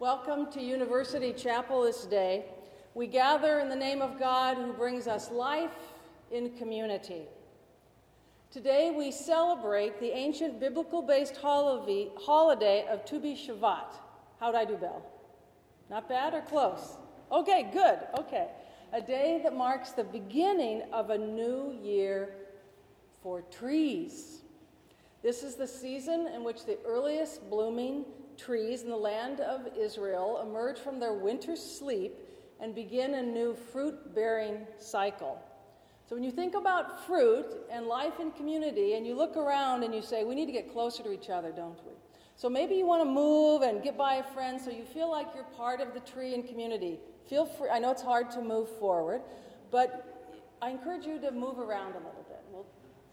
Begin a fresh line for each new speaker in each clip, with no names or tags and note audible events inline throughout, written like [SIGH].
Welcome to University Chapel this day. We gather in the name of God who brings us life in community. Today we celebrate the ancient biblical based holiday of Tu B'Shvat. How'd I do, Bell? Not bad or close? Okay, good. Okay. A day that marks the beginning of a new year for trees. This is the season in which the earliest blooming trees in the land of Israel emerge from their winter sleep and begin a new fruit bearing cycle. So, when you think about fruit and life in community, and you look around and you say, we need to get closer to each other, don't we? So, maybe you want to move and get by a friend so you feel like you're part of the tree and community. Feel free. I know it's hard to move forward, but I encourage you to move around a little bit. We'll,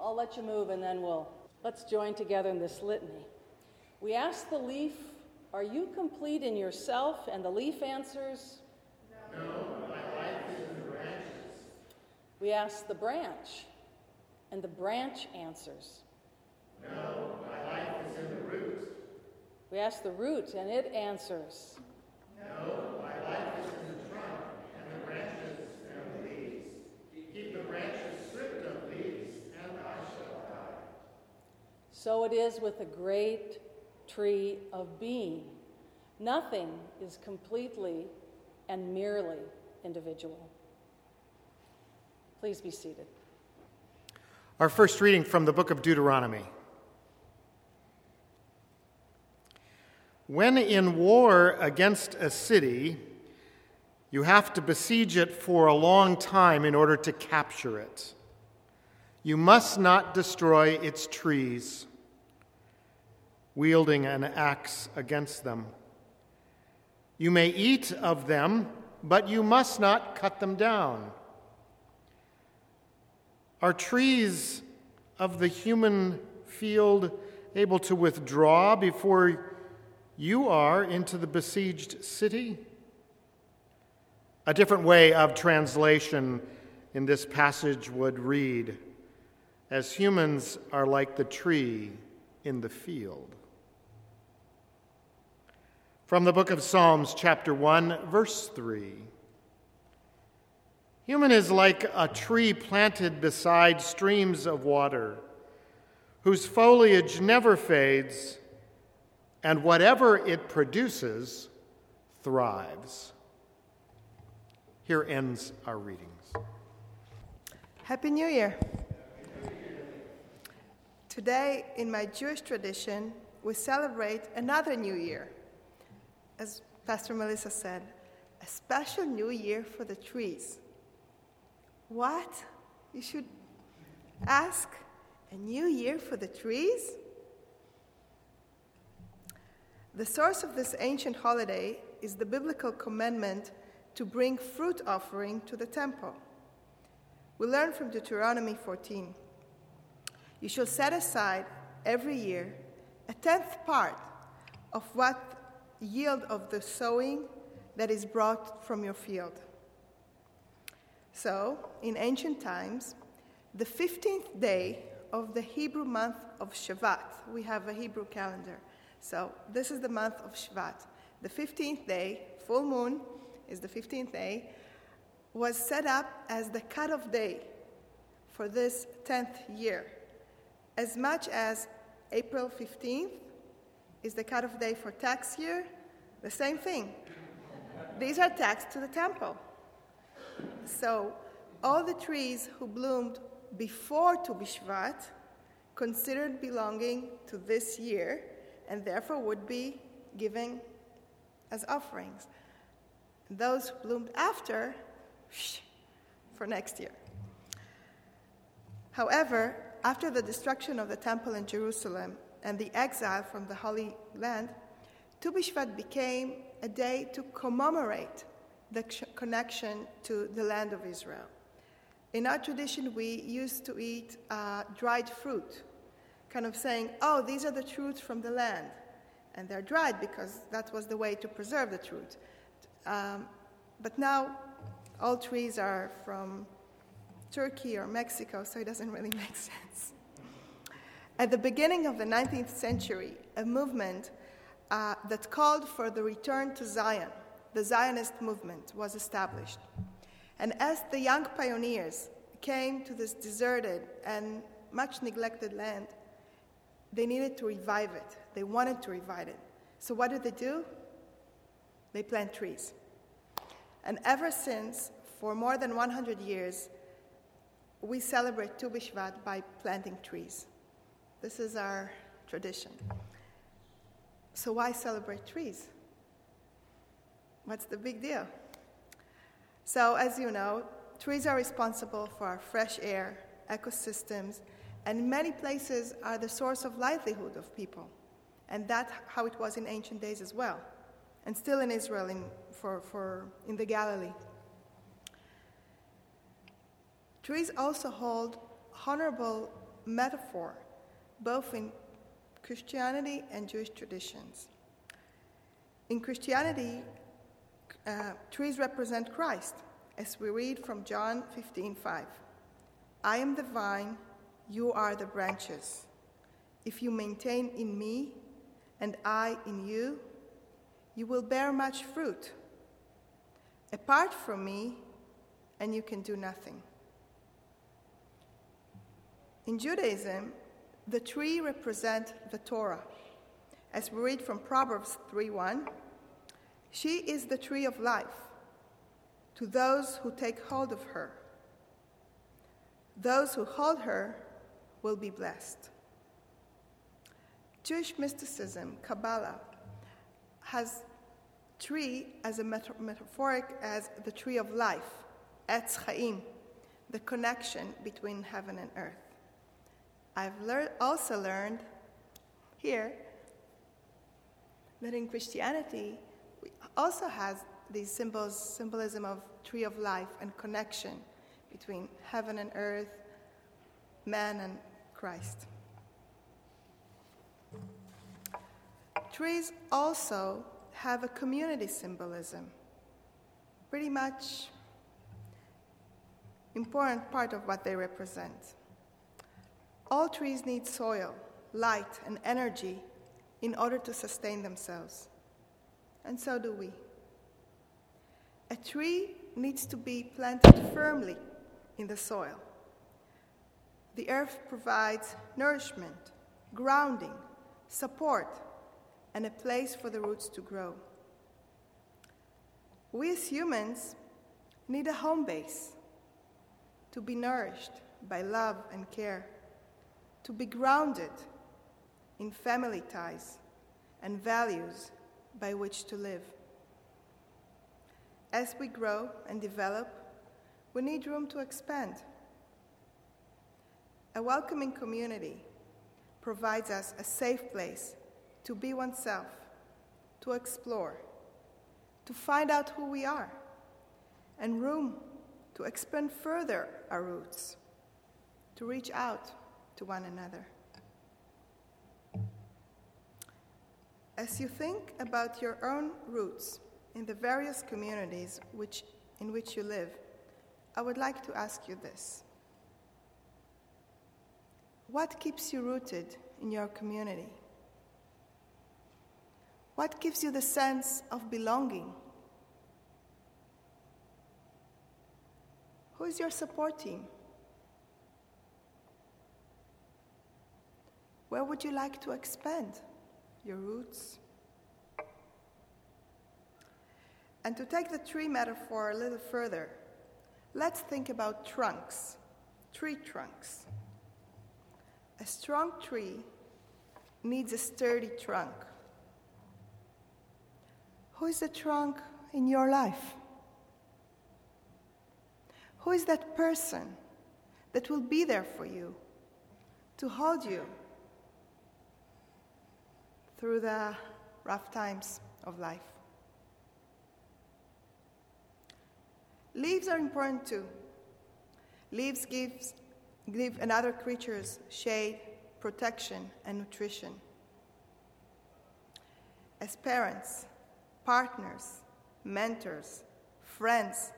I'll let you move and then we'll let's join together in this litany. We ask the leaf, Are you complete in yourself? And the leaf answers,
No, my life is in the branches.
We ask the branch, and the branch answers,
No, my life is in the root.
We ask the root, and it answers,
No, my life is in the trunk, and the branches and the leaves. Keep the branches stripped of leaves, and I shall die.
So it is with the great tree of being. Nothing is completely and merely individual. Please be seated.
Our first reading from the book of Deuteronomy. When in war against a city, you have to besiege it for a long time in order to capture it. You must not destroy its trees, wielding an axe against them. You may eat of them, but you must not cut them down. Are trees of the human field able to withdraw before you are into the besieged city? A different way of translation in this passage would read As humans are like the tree in the field. From the book of Psalms, chapter 1, verse 3. Human is like a tree planted beside streams of water, whose foliage never fades, and whatever it produces thrives. Here ends our readings.
Happy New Year. Today, in my Jewish tradition, we celebrate another New Year as Pastor Melissa said, a special new year for the trees. What? You should ask a new year for the trees? The source of this ancient holiday is the biblical commandment to bring fruit offering to the temple. We learn from Deuteronomy 14 You shall set aside every year a tenth part of what yield of the sowing that is brought from your field. So, in ancient times, the 15th day of the Hebrew month of Shvat, we have a Hebrew calendar. So, this is the month of Shvat. The 15th day, full moon is the 15th day, was set up as the cutoff day for this 10th year, as much as April 15th is the cutoff day for tax year, the same thing. These are taxed to the temple. So all the trees who bloomed before Tu B'Shvat considered belonging to this year and therefore would be given as offerings. Those who bloomed after, for next year. However, after the destruction of the temple in Jerusalem and the exile from the Holy Land, Tu B'Shvat became a day to commemorate the connection to the land of Israel. In our tradition, we used to eat uh, dried fruit, kind of saying, oh, these are the truths from the land. And they're dried because that was the way to preserve the truth. Um, but now, all trees are from Turkey or Mexico, so it doesn't really [LAUGHS] make sense. At the beginning of the 19th century, a movement uh, that called for the return to Zion. The Zionist movement was established. And as the young pioneers came to this deserted and much neglected land, they needed to revive it. They wanted to revive it. So, what did they do? They plant trees. And ever since, for more than 100 years, we celebrate Tu B'Shvat by planting trees. This is our tradition. So, why celebrate trees? What's the big deal? So, as you know, trees are responsible for our fresh air, ecosystems, and many places are the source of livelihood of people. And that's how it was in ancient days as well, and still in Israel in, for, for, in the Galilee. Trees also hold honorable metaphor, both in Christianity and Jewish traditions. In Christianity, uh, trees represent Christ, as we read from John 15:5. I am the vine, you are the branches. If you maintain in me and I in you, you will bear much fruit. Apart from me, and you can do nothing. In Judaism, the tree represents the Torah. As we read from Proverbs 3:1, she is the tree of life to those who take hold of her. Those who hold her will be blessed. Jewish mysticism, Kabbalah, has tree as a meta- metaphoric as the tree of life, Etz Chaim, the connection between heaven and earth. I've lear- also learned here that in Christianity, we also has these symbols, symbolism of tree of life and connection between heaven and earth, man and Christ. Trees also have a community symbolism, pretty much important part of what they represent. All trees need soil, light, and energy in order to sustain themselves. And so do we. A tree needs to be planted firmly in the soil. The earth provides nourishment, grounding, support, and a place for the roots to grow. We as humans need a home base to be nourished by love and care to be grounded in family ties and values by which to live. As we grow and develop, we need room to expand. A welcoming community provides us a safe place to be oneself, to explore, to find out who we are, and room to expand further our roots, to reach out to one another. As you think about your own roots in the various communities which, in which you live, I would like to ask you this. What keeps you rooted in your community? What gives you the sense of belonging? Who is your support team? Where would you like to expand your roots? And to take the tree metaphor a little further, let's think about trunks, tree trunks. A strong tree needs a sturdy trunk. Who is the trunk in your life? Who is that person that will be there for you to hold you through the rough times of life. Leaves are important too. Leaves gives, give another creatures shade, protection, and nutrition. As parents, partners, mentors, friends,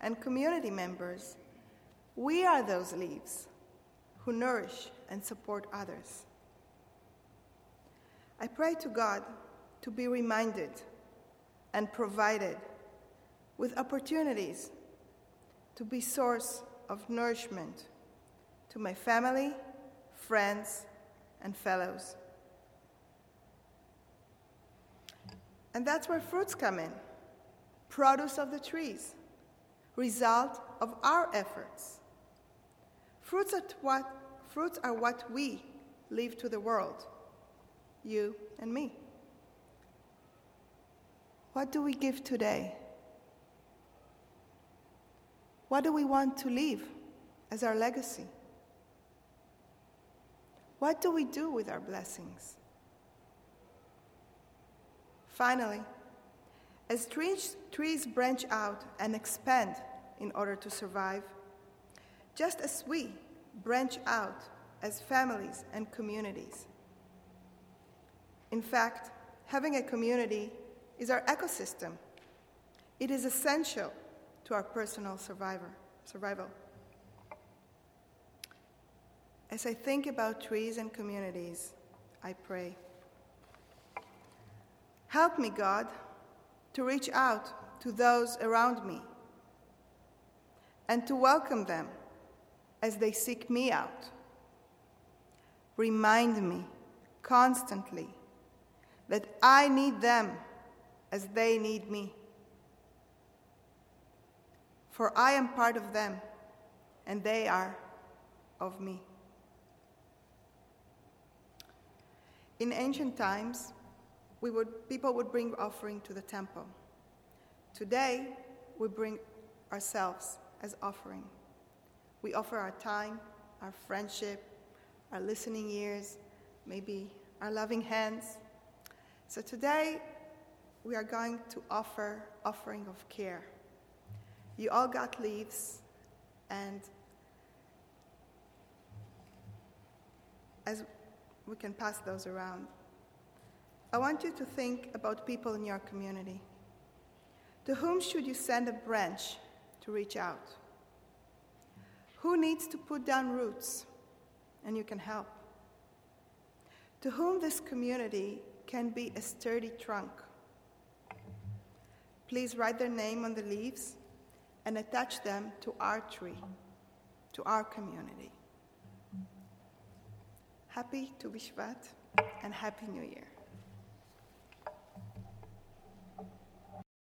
and community members, we are those leaves who nourish and support others. I pray to God to be reminded and provided with opportunities to be source of nourishment to my family, friends, and fellows. And that's where fruits come in produce of the trees, result of our efforts. Fruits are what, fruits are what we leave to the world, you and me. What do we give today? What do we want to leave as our legacy? What do we do with our blessings? Finally, as trees, trees branch out and expand in order to survive, just as we branch out as families and communities. In fact, having a community is our ecosystem. It is essential to our personal survivor, survival. As I think about trees and communities, I pray. Help me, God, to reach out to those around me and to welcome them as they seek me out. Remind me constantly that I need them as they need me. For I am part of them, and they are of me. In ancient times, we would, people would bring offering to the temple. Today, we bring ourselves as offering. We offer our time, our friendship, our listening ears, maybe our loving hands. So today, we are going to offer offering of care. You all got leaves, and as we can pass those around. I want you to think about people in your community. To whom should you send a branch to reach out? Who needs to put down roots and you can help? To whom this community can be a sturdy trunk? Please write their name on the leaves and attach them to our tree, to our community. Happy Tu B'Shvat and Happy New Year.